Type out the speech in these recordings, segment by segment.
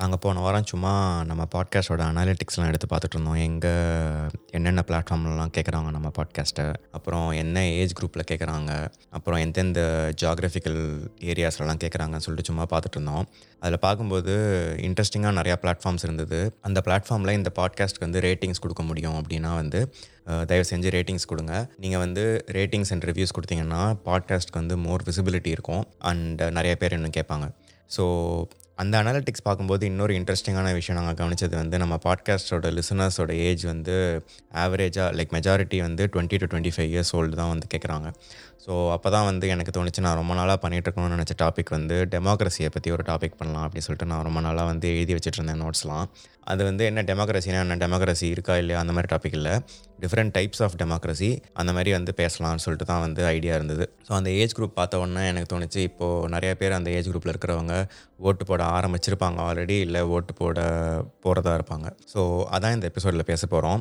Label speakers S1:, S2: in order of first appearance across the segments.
S1: நாங்கள் போன வாரம் சும்மா நம்ம பாட்காஸ்டோட அனாலிட்டிக்ஸ்லாம் எடுத்து பார்த்துட்டு இருந்தோம். எங்கே என்னென்ன பிளாட்ஃபார்ம்லாம் கேட்குறாங்க நம்ம பாட்காஸ்ட்டை அப்புறம் என்ன ஏஜ் குரூப்பில் கேட்குறாங்க அப்புறம் எந்தெந்த ஜாகிரபிக்கல் ஏரியாஸ்லலாம் கேட்குறாங்கன்னு சொல்லிட்டு சும்மா பார்த்துட்டு இருந்தோம். அதில் பார்க்கும்போது இன்ட்ரெஸ்டிங்காக நிறையா பிளாட்ஃபார்ம்ஸ் இருந்தது. அந்த பிளாட்ஃபார்மில் இந்த பாட்காஸ்ட்க்கு வந்து ரேட்டிங்ஸ் கொடுக்க முடியும் அப்படின்னா வந்து தயவு செஞ்சு ரேட்டிங்ஸ் கொடுங்க. நீங்கள் வந்து ரேட்டிங்ஸ் அண்ட் ரிவ்யூஸ் கொடுத்தீங்கன்னா பாட்காஸ்ட்க்கு வந்து மோர் விசிபிலிட்டி இருக்கும். அண்ட் நிறைய பேர் இன்னும் கேட்பாங்க. ஸோ அந்த அனாலிட்டிக்ஸ் பார்க்கும்போது இன்னொரு இன்ட்ரெஸ்டிங்கான விஷயம் நாங்கள் கவனிச்சது வந்து நம்ம பாட்காஸ்டோட லிசனர்ஸோட ஏஜ் வந்து ஆவரேஜாக லைக் மெஜாரிட்டி வந்து twenty to twenty five years old தான் வந்து கேட்குறாங்க ஸோ அப்போ தான் வந்து எனக்கு தோணுச்சு நான் ரொம்ப நாளாக பண்ணிகிட்ருக்கணும்னு நினச்ச டாபிக் வந்து டெமோக்ரஸியை பற்றி ஒரு டாபிக் பண்ணலாம் அப்படின்னு சொல்லிட்டு நான் ரொம்ப நாளாக வந்து எழுதி வச்சுட்டு இருந்தேன் நோட்ஸ்லாம் அது வந்து என்ன டெமோக்ரஸினா என்ன டெமோக்ரஸி இருக்கா இல்லையா? அந்த மாதிரி டாபிக் இல்லை. டிஃப்ரெண்ட் டைப்ஸ் ஆஃப் டெமோக்ரஸி அந்த மாதிரி வந்து பேசலாம்னு சொல்லிட்டு தான் வந்து ஐடியா இருந்தது. ஸோ அந்த ஏஜ் குரூப் பார்த்த உடனே எனக்கு தோணுச்சு இப்போது நிறைய பேர் அந்த ஏஜ் குரூப்பில் இருக்கிறவங்க ஓட்டு போட ஆரம்பிச்சிருப்பாங்க ஆல்ரெடி இல்லை ஓட்டு போட போகிறதா இருப்பாங்க. ஸோ அதான் இந்த எபிசோடில் பேச போகிறோம்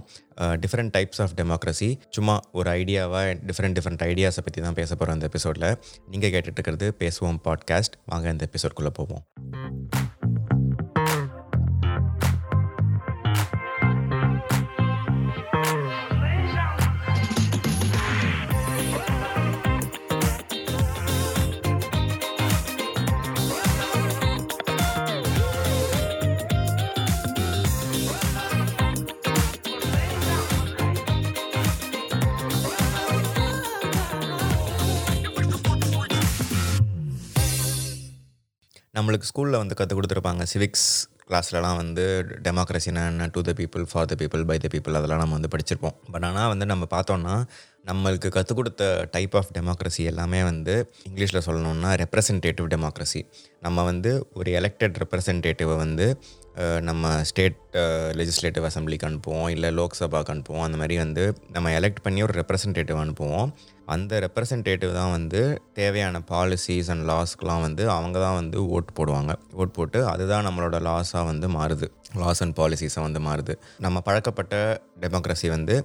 S1: டிஃப்ரெண்ட் டைப்ஸ் ஆஃப் டெமோக்ரஸி சும்மா ஒரு ஐடியாவாக டிஃப்ரெண்ட் டிஃப்ரெண்ட் ஐடியாஸை பற்றி தான் பேச போகிறோம் இந்த எபிசோடில் நீங்கள் கேட்டுட்டு இருக்கிறது பேசுவோம் பாட்காஸ்ட் வாங்க இந்த எபிசோட்குள்ளே போவோம். நம்மளுக்கு ஸ்கூலில் வந்து கற்றுக் கொடுத்துருப்பாங்க. சிவிக்ஸ் கிளாஸ்லலாம் வந்து டெமோக்ரஸினா என்ன? To the people for the people by the people அதெல்லாம் நம்ம வந்து படிச்சிருப்போம். பட் ஆனால் வந்து நம்ம பார்த்தோன்னா நம்மளுக்கு கற்றுக் கொடுத்த டைப் ஆஃப் டெமோக்ரஸி எல்லாமே வந்து இங்கிலீஷில் சொல்லணுன்னா ரெப்ரசன்டேட்டிவ் டெமோக்ரஸி நம்ம வந்து ஒரு எலெக்டட் ரெப்ரசன்டேட்டிவை வந்து நம்ம ஸ்டேட் லெஜிஸ்லேட்டிவ் அசம்பிளிக்கு அனுப்புவோம். இல்லை லோக்சபாக்கு அனுப்புவோம். அந்த மாதிரி வந்து நம்ம எலெக்ட் பண்ணி ஒரு ரெப்ரசன்டேட்டிவ் அனுப்புவோம். அந்த ரெப்ரசன்டேட்டிவ் தான் வந்து தேவையான பாலிசிஸ் அண்ட் லாஸ்க்கெலாம் வந்து அவங்க தான் வந்து ஓட் போடுவாங்க. ஓட் போட்டு அதுதான் நம்மளோட லாஸாக வந்து மாறுது. லாஸ் அண்ட் பாலிசிஸாக வந்து மாறுது. நம்ம பழக்கப்பட்ட டெமோக்ரஸி வந்து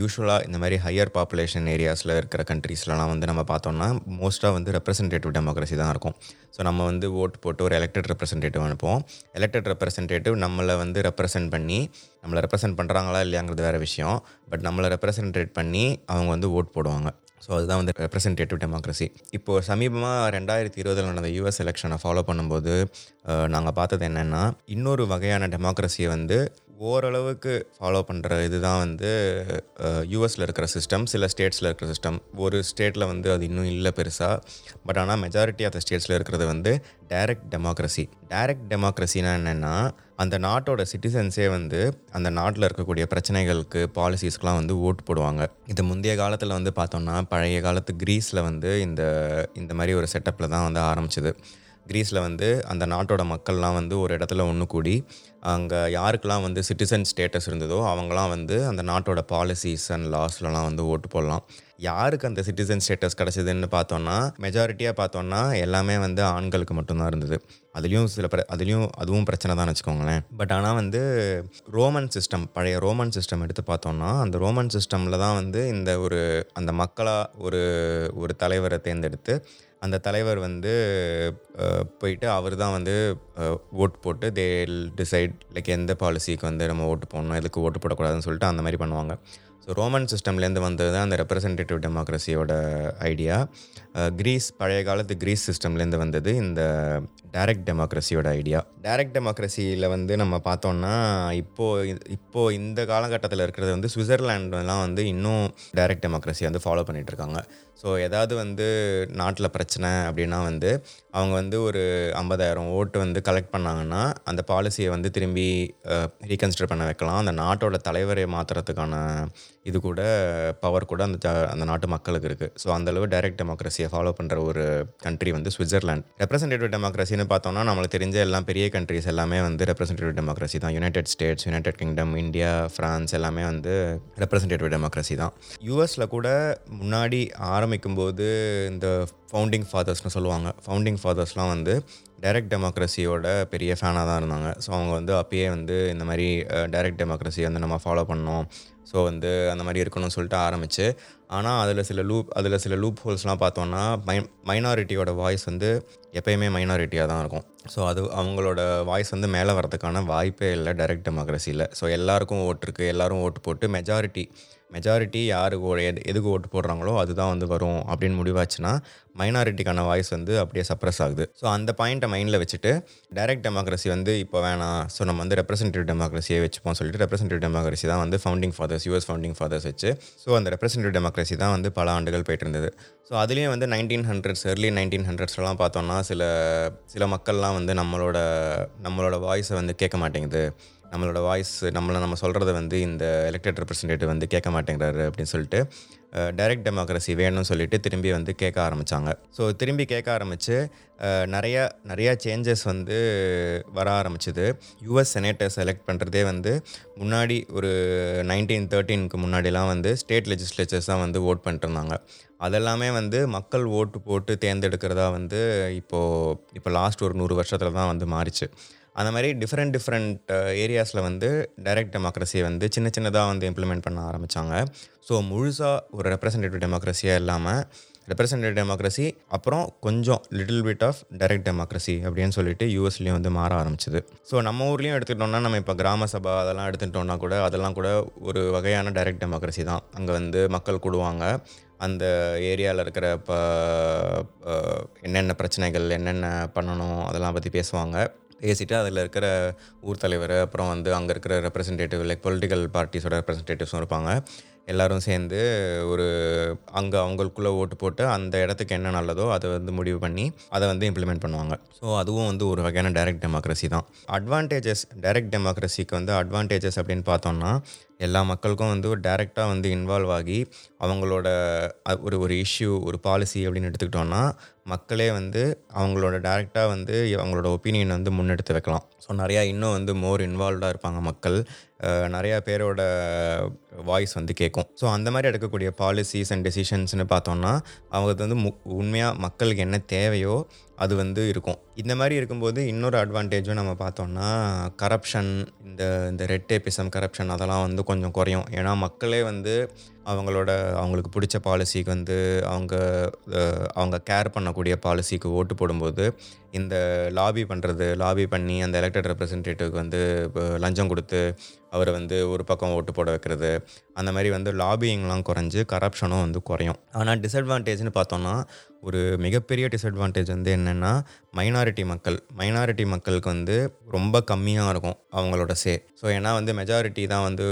S1: யூஸ்வலாக இந்த மாதிரி ஹையர் பாப்புலேஷன் ஏரியாஸில் இருக்கிற கண்ட்ரீஸ்லலாம் வந்து நம்ம பார்த்தோம்னா மோஸ்ட்டாக வந்து ரெப்ரசன்டேட்டிவ் டெமோக்ரஸி தான் இருக்கும். ஸோ நம்ம வந்து ஓட் போட்டு ஒரு எலெக்டட் ரெப்ரசன்டேட்டிவ் அனுப்புவோம். எலெக்டட் ரெப்ரசன்டேட்டிவ் நம்மளை வந்து ரெப்ரசன்ட் பண்ணி நம்மளை ரெப்ரசன்ட் பண்ணுறாங்களா இல்லையாங்கிறது வேறு விஷயம். பட் நம்மளை ரெப்ரசன்டேட் பண்ணி அவங்க வந்து ஓட் போடுவாங்க. ஸோ அதுதான் வந்து ரெப்ரசன்டேட்டிவ் டெமோக்ரஸி இப்போது சமீபமாக ரெண்டாயிரத்தி இருபதில் நடந்த யூஎஸ் எலெக்ஷனை ஃபாலோ பண்ணும்போது நாங்கள் பார்த்தது என்னென்னா இன்னொரு வகையான டெமோக்ரஸியை வந்து ஓரளவுக்கு ஃபாலோ பண்ணுற இதுதான் வந்து யூஎஸில் இருக்கிற சிஸ்டம் சில ஸ்டேட்ஸில் இருக்கிற சிஸ்டம் ஒரு ஸ்டேட்டில் வந்து அது இன்னும் இல்லை பெருசாக பட் ஆனால் மெஜாரிட்டி ஆஃப் த ஸ்டேட்ஸில் இருக்கிறது வந்து டைரக்ட் டெமோக்ரஸி டைரக்ட் டெமோக்ரஸினா என்னென்னா அந்த நாட்டோட சிட்டிசன்ஸே வந்து அந்த நாட்டில் இருக்கக்கூடிய பிரச்சனைகளுக்கு பாலிசிஸ்க்கெலாம் வந்து ஓட்டு போடுவாங்க. இது முந்தைய காலத்தில் வந்து பார்த்தோம்னா பழைய காலத்து க்ரீஸில் வந்து இந்த இந்த மாதிரி ஒரு செட்டப்பில் தான் வந்து ஆரம்பிச்சிது. கிரீஸில் வந்து அந்த நாட்டோட மக்கள்லாம் வந்து ஒரு இடத்துல ஒன்று கூடி அங்கே யாருக்கெல்லாம் வந்து சிட்டிசன் ஸ்டேட்டஸ் இருந்ததோ அவங்களாம் வந்து அந்த நாட்டோட பாலிசிஸ் அண்ட் லாஸ்லலாம் வந்து ஓட்டு போடலாம். யாருக்கு அந்த சிட்டிசன் ஸ்டேட்டஸ் கிடச்சிதுன்னு பார்த்தோன்னா மெஜாரிட்டியாக பார்த்தோன்னா எல்லாமே வந்து ஆண்களுக்கு மட்டும்தான் இருந்தது. அதுலேயும் சில பிர அதுலேயும் அதுவும் பிரச்சனை தான் வச்சுக்கோங்களேன். பட் ஆனால் வந்து ரோமன் சிஸ்டம் பழைய ரோமன் சிஸ்டம் எடுத்து பார்த்தோன்னா அந்த ரோமன் சிஸ்டமில் தான் வந்து இந்த ஒரு அந்த மக்களாக ஒரு ஒரு தலைவரை தேர்ந்தெடுத்து அந்த தலைவர் வந்து போயிட்டு அவர் தான் வந்து ஓட் போட்டு தே டிசைட் லைக் எந்த பாலிசிக்கு வந்து நம்ம ஓட்டு போடணும் எதுக்கு ஓட்டு போடக்கூடாதுன்னு சொல்லிட்டு அந்த மாதிரி பண்ணுவாங்க. ஸோ ரோமன் சிஸ்டம்லேருந்து வந்தது தான் அந்த ரெப்ரசன்டேட்டிவ் டெமோக்ரஸியோட ஐடியா கிரீஸ் பழைய காலத்து கிரீஸ் சிஸ்டம்லேருந்து வந்தது இந்த டைரக்ட் டெமோக்ரஸியோட ஐடியா டைரக்ட் டெமோக்ரஸியில் வந்து நம்ம பார்த்தோம்னா இப்போது இப்போது இந்த காலகட்டத்தில் இருக்கிறது வந்து சுவிட்சர்லாண்டுலாம் வந்து இன்னும் டைரக்ட் டெமோக்ரஸி வந்து ஃபாலோ பண்ணிகிட்ருக்காங்க ஸோ ஏதாவது வந்து நாட்டில் பிரச்சனை அப்படின்னா வந்து அவங்க வந்து ஒரு ஐம்பதாயிரம் ஓட்டு வந்து கலெக்ட் பண்ணாங்கன்னா அந்த பாலிசியை வந்து திரும்பி ரீகன்சிடர் பண்ண வைக்கலாம். அந்த நாட்டோட தலைவரை மாற்றுறதுக்கான இது கூட பவர் கூட அந்த அந்த நாட்டு மக்களுக்கு இருக்குது ஸோ அந்தளவு டைரக்ட் டெமோக்ரஸியை ஃபாலோ பண்ணுற ஒரு கண்ட்ரி வந்து சுவிட்சர்லாண்ட் ரெப்ரசன்டேட்டிவ் டெமோக்ரஸின்னு பார்த்தோம்னா நம்மளுக்கு தெரிஞ்ச எல்லாம் பெரிய கண்ட்ரிஸ் எல்லாமே வந்து ரெப்ரசன்டேட்டிவ் டெமோக்ரஸி தான். United States United Kingdom India France எல்லாமே வந்து ரெப்ரசன்டேட்டிவ் டெமோக்ரஸி தான். யூஎஸில் கூட முன்னாடி ஆரம்பிக்கும் போது இந்த ஃபவுண்டிங் ஃபாதர்ஸ்னு சொல்லுவாங்க. ஃபவுண்டிங் ஃபாதர்ஸ்லாம் வந்து டைரக்ட் டெமோக்ரஸியோட பெரிய ஃபேனாக தான் இருந்தாங்க. ஸோ அவங்க வந்து அப்பயே வந்து இந்த மாதிரி டைரக்ட் டெமோக்ரஸி வந்து நம்ம ஃபாலோ பண்ணோம். ஸோ வந்து அந்த மாதிரி இருக்கணும்னு சொல்லிட்டு ஆரம்பிச்சு. ஆனால் அதில் சில லூப் அதில் சில லூப் ஹோல்ஸ்லாம் பார்த்தோன்னா மை மைனாரிட்டியோட வாய்ஸ் வந்து எப்பயுமே மைனாரிட்டியாக தான் இருக்கும். ஸோ அது அவங்களோட வாய்ஸ் வந்து மேலே வரதுக்கான வாய்ப்பே இல்லை டைரக்ட் டெமோக்ரஸியில் ஸோ எல்லாருக்கும் ஓட்டு இருக்குது எல்லாரும் ஓட்டு போட்டு மெஜாரிட்டி மெஜாரிட்டி யாருக்கு எது எதுக்கு ஓட்டு போடுறாங்களோ அதுதான் வந்து வரும் அப்படின்னு முடிவாச்சுன்னா மைனாரிட்டிக்கான வாய்ஸ் வந்து அப்படியே சப்ரஸ் ஆகுது. ஸோ அந்த பாயிண்ட்டை மைண்டில் வச்சுட்டு டைரக்ட் டெமோக்ரஸி வந்து இப்போ வேணாம். ஸோ நம்ம வந்து ரெப்ரசன்டேட்டிவ் டெமோக்ரஸியே வச்சுப்போம் சொல்லிட்டு ரெப்ரசன்டேட்டிவ் டெமோக்ரஸி தான் வந்து founding fathers US founding fathers வச்சு ஸோ அந்த ரெப்ரசன்டேட்டிவ் டெமோக்ரஸி தான் வந்து பல ஆண்டுகள் போயிட்டு இருந்தது. ஸோ அதுலேயும் வந்து நைன்டீன் ஹண்ட்ரட்ஸ் ஏர்லி நைன்டீன் ஹண்ட்ரட்ஸ்லாம் பார்த்தோம்னா சில சில மக்கள்லாம் வந்து நம்மளோட நம்மளோட வாய்ஸை வந்து கேட்க மாட்டேங்குது. நம்மளோட வாய்ஸ் நம்மளை நம்ம சொல்கிறத வந்து இந்த எலெக்டட் ரெப்ரசன்டேட்டிவ் வந்து கேட்க மாட்டேங்கிறாரு அப்படின்னு சொல்லிட்டு டைரக்ட் டெமோக்ரஸி வேணும்னு சொல்லிட்டு திரும்பி வந்து கேட்க ஆரம்பித்தாங்க ஸோ திரும்பி கேட்க ஆரம்பித்து நிறையா நிறையா சேஞ்சஸ் வந்து வர ஆரம்பிச்சிது. யூஎஸ் செனேட்டர்ஸ் செலக்ட் பண்ணுறதே வந்து முன்னாடி ஒரு நைன்டீன் தேர்ட்டீனுக்கு முன்னாடிலாம் வந்து ஸ்டேட் லெஜிஸ்லேச்சர்ஸ் தான் வந்து ஓட் பண்ணிட்டுருந்தாங்க. அதெல்லாமே வந்து மக்கள் ஓட்டு போட்டு தேர்ந்தெடுக்கிறதா வந்து இப்போது இப்போ லாஸ்ட் ஒரு நூறு வருஷத்தில் தான் வந்து மாறிச்சு. அந்த மாதிரி டிஃப்ரெண்ட் டிஃப்ரெண்ட் ஏரியாஸில் வந்து டைரக்ட் டெமோக்ரஸியை வந்து சின்ன சின்னதாக வந்து இம்ப்ளிமெண்ட் பண்ண ஆரம்பித்தாங்க ஸோ முழுசாக ஒரு ரெப்ரசன்டேட்டிவ் டெமோக்ரஸியாக இல்லாமல் ரெப்ரசன்டேட்டிவ் டெமோக்ரஸி அப்புறம் கொஞ்சம் little bit of direct democracy அப்படின்னு சொல்லிட்டு யூஎஸ்லேயும் வந்து மாற ஆரம்பிச்சது. ஸோ நம்ம ஊர்லேயும் எடுத்துக்கிட்டோம்னா நம்ம இப்போ கிராம சபா அதெல்லாம் எடுத்துக்கிட்டோம்னா கூட அதெல்லாம் கூட ஒரு வகையான டைரக்ட் டெமோக்ரஸி தான். அங்கே வந்து மக்கள் கூடுவாங்க. அந்த ஏரியாவில் இருக்கிற இப்போ என்னென்ன பிரச்சனைகள் என்னென்ன பண்ணணும் அதெல்லாம் பற்றி பேசுவாங்க. பேசிவிட்டு அதில் இருக்கிற ஊர் தலைவர் அப்புறம் வந்து அங்கே இருக்கிற ரெப்ரசன்டேட்டிவ் லைக் பொலிட்டிக்கல் பார்ட்டிஸோட ரெப்ரசன்டேட்டிவ்ஸும் இருப்பாங்க. எல்லோரும் சேர்ந்து ஒரு அங்கே அவங்களுக்குள்ளே ஓட்டு போட்டு அந்த இடத்துக்கு என்ன நல்லதோ அதை வந்து முடிவு பண்ணி அதை வந்து இம்ப்ளிமெண்ட் பண்ணுவாங்க. ஸோ அதுவும் வந்து ஒரு வகையான டைரக்ட் டெமோக்ரஸி தான். அட்வான்டேஜஸ் டைரக்ட் டெமோக்ரஸிக்கு வந்து அட்வான்டேஜஸ் அப்படின்னு பார்த்தோம்னா எல்லா மக்களுக்கும் வந்து ஒரு டைரெக்டாக வந்து இன்வால்வ் ஆகி அவங்களோட ஒரு ஒரு இஷ்யூ ஒரு பாலிசி அப்படின்னு எடுத்துக்கிட்டோன்னா மக்களே வந்து அவங்களோட டைரெக்டாக வந்து அவங்களோட ஒப்பீனியன் வந்து முன்னெடுத்து வைக்கலாம். ஸோ நிறையா இன்னும் வந்து மோர் இன்வால்வ்டாக இருப்பாங்க மக்கள். நிறையா பேரோட வாய்ஸ் வந்து கேட்கும் ஸோ அந்த மாதிரி எடுக்கக்கூடிய பாலிசிஸ் அண்ட் டெசிஷன்ஸ்னு பார்த்தோம்னா அவங்க வந்து மு உண்மையாக மக்களுக்கு என்ன தேவையோ அது வந்து இருக்கும். இந்த மாதிரி இருக்கும்போது இன்னொரு அட்வான்டேஜும் நம்ம பார்த்தோம்னா கரப்ஷன் இந்த இந்த ரெட் டேபிசம் கரப்ஷன் அதெல்லாம் வந்து கொஞ்சம் குறையும். ஏன்னா மக்களே வந்து அவங்களோட அவங்களுக்கு பிடிச்ச பாலிசிக்கு வந்து அவங்க அவங்க கேர் பண்ணக்கூடிய பாலிசிக்கு ஓட்டு போடும்போது இந்த லாபி பண்ணுறது லாபி பண்ணி அந்த எலெக்டட் ரெப்ரசன்டேட்டிவ்க்கு வந்து இப்போ லஞ்சம் கொடுத்து அவரை வந்து ஒரு பக்கம் ஓட்டு போட வைக்கிறது அந்த மாதிரி வந்து லாபியிங்லாம் குறைஞ்சு கரப்ஷனும் வந்து குறையும். ஆனால் டிஸ்அட்வான்டேஜ்னு பார்த்தோம்னா ஒரு மிகப்பெரிய டிஸ்அட்வான்டேஜ் வந்து என்னென்னா மைனாரிட்டி மக்கள் மைனாரிட்டி மக்களுக்கு வந்து ரொம்ப கம்மியாக இருக்கும் அவங்களோட சே. ஸோ ஏன்னா வந்து மெஜாரிட்டி தான் வந்து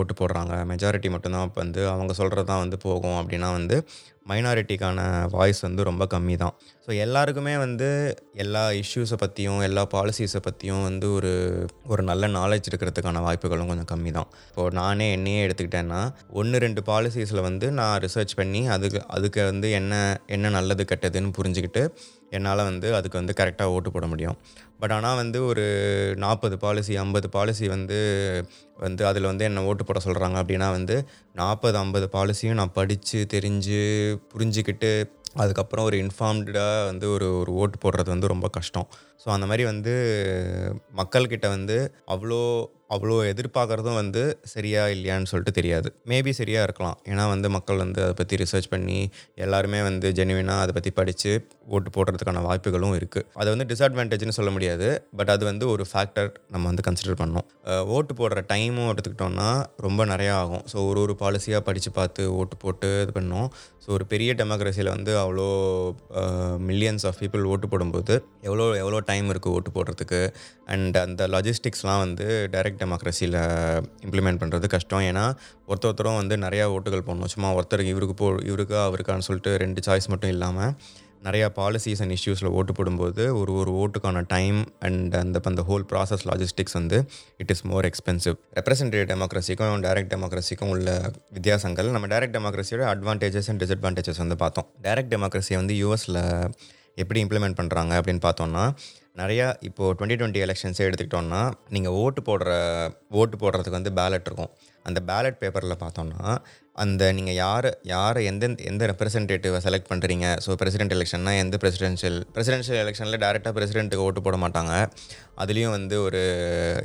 S1: ஓட்டு போடுறாங்க. மெஜாரிட்டி மட்டும்தான் வந்து அவங்க சொல்கிறது தான் வந்து போகும் அப்படின்னா வந்து மைனாரிட்டிக்கான வாய்ஸ் வந்து ரொம்ப கம்மி தான் ஸோ எல்லாருக்குமே வந்து எல்லா இஷ்யூஸை பற்றியும் எல்லா பாலிசிஸை பற்றியும் வந்து ஒரு ஒரு நல்ல நாலேஜ் இருக்கிறதுக்கான வாய்ப்புகளும் கொஞ்சம் கம்மி தான் இப்போது நானே என்னையே எடுத்துக்கிட்டேன்னா ஒன்று ரெண்டு பாலிசிஸில் வந்து நான் ரிசர்ச் பண்ணி அதுக்கு அதுக்கு வந்து என்ன என்ன நல்லது கெட்டதுன்னு புரிஞ்சுக்கிட்டு என்னால் வந்து அதுக்கு வந்து கரெக்டாக ஓட்டு போட முடியும். பட் ஆனால் வந்து ஒரு நாற்பது பாலிசி ஐம்பது பாலிசி வந்து வந்து அதில் வந்து என்ன ஓட்டு போட சொல்கிறாங்க அப்படின்னா வந்து நாற்பது ஐம்பது பாலிசியும் நான் படித்து தெரிஞ்சு புரிஞ்சுக்கிட்டு அதுக்கப்புறம் ஒரு இன்ஃபார்ம்டாக வந்து ஒரு ஒரு ஓட்டு போடுறது வந்து ரொம்ப கஷ்டம். ஸோ அந்த மாதிரி வந்து மக்கள்கிட்ட வந்து அவ்வளோ அவ்வளோ எதிர்பார்க்குறதும் வந்து சரியா இல்லையான்னு சொல்லிட்டு தெரியாது. மேபி சரியாக இருக்கலாம். ஏன்னா வந்து மக்கள் வந்து அதை பற்றி ரிசர்ச் பண்ணி எல்லாருமே வந்து ஜெனுவினாக அதை பற்றி படித்து ஓட்டு போடுறதுக்கான வாய்ப்புகளும் இருக்குது அது வந்து டிஸ்அட்வான்டேஜ்னு சொல்ல முடியாது. பட் அது வந்து ஒரு ஃபேக்டர் நம்ம வந்து கன்சிடர் பண்ணோம். ஓட்டு போடுற டைமும் எடுத்துக்கிட்டோம்னா ரொம்ப நிறையா ஆகும். ஸோ ஒரு ஒரு பாலிசியாக படித்து பார்த்து ஓட்டு போட்டு இது பண்ணோம். ஸோ ஒரு பெரிய டெமோக்ரஸியில் வந்து அவ்வளோ மில்லியன்ஸ் ஆஃப் பீப்புள் ஓட்டு போடும்போது எவ்வளோ எவ்வளோ டைம் இருக்குது ஓட்டு போடுறதுக்கு? அண்ட் அந்த லாஜிஸ்டிக்ஸ்லாம் வந்து டைரக்ட் டெமோக்ரஸியில் இம்ப்ளிமெண்ட் பண்ணுறது கஷ்டம். ஏன்னா ஒருத்த ஒருத்தரும் வந்து நிறையா ஓட்டுகள் போடணும். சும்மா ஒருத்தருக்கு இவருக்கு போ இவருக்கா அவருக்கான்னு சொல்லிட்டு ரெண்டு சாய்ஸ் மட்டும் இல்லாமல் நிறையா பாலிசிஸ் அண்ட் இஷ்யூஸில் ஓட்டு போடும்போது ஒரு ஒரு ஓட்டுக்கான டைம் அண்ட் அந்த அந்த ஹோல் ப்ராசஸ் லாஜிஸ்டிக்ஸ் வந்து it is more expensive representative டெமோக்ரஸிக்கும் direct டெமோக்ரஸிக்கும் உள்ள வித்தியாசங்கள். நம்ம டைரக்ட் டெமோக்ரஸியோட அட்வான்டேஜஸ் அண்ட் டிஸ்அட்வான்டேஜஸ் வந்து பார்த்தோம். டைரக்ட் டெமோக்ரஸி வந்து யூஎஸில் எப்படி இம்ப்ளிமெண்ட் பண்ணுறாங்க அப்படின்னு பார்த்தோம்னா நிறையா இப்போது டுவெண்ட்டி டுவெண்ட்டி எலெக்ஷன்ஸே எடுத்துக்கிட்டோன்னா நீங்கள் ஓட்டு போடுற ஓட்டு போடுறதுக்கு வந்து பேலட் இருக்கும். அந்த பேலட் பேப்பரில் பார்த்தோம்னா அந்த நீங்கள் யார் யாரை எந்தெந்த எந்த ரெப்ரசன்டேட்டிவை செலக்ட் பண்ணுறீங்க ஸோ பிரசிடென்ட் எலெக்ஷன்னா எந்த பிரசிடென்ஷியல் பிரசிடென்ஷியல் எலெக்ஷனில் டேரெக்டாக பிரசிடென்ட்டுக்கு ஓட்டு போட மாட்டாங்க. அதுலேயும் வந்து ஒரு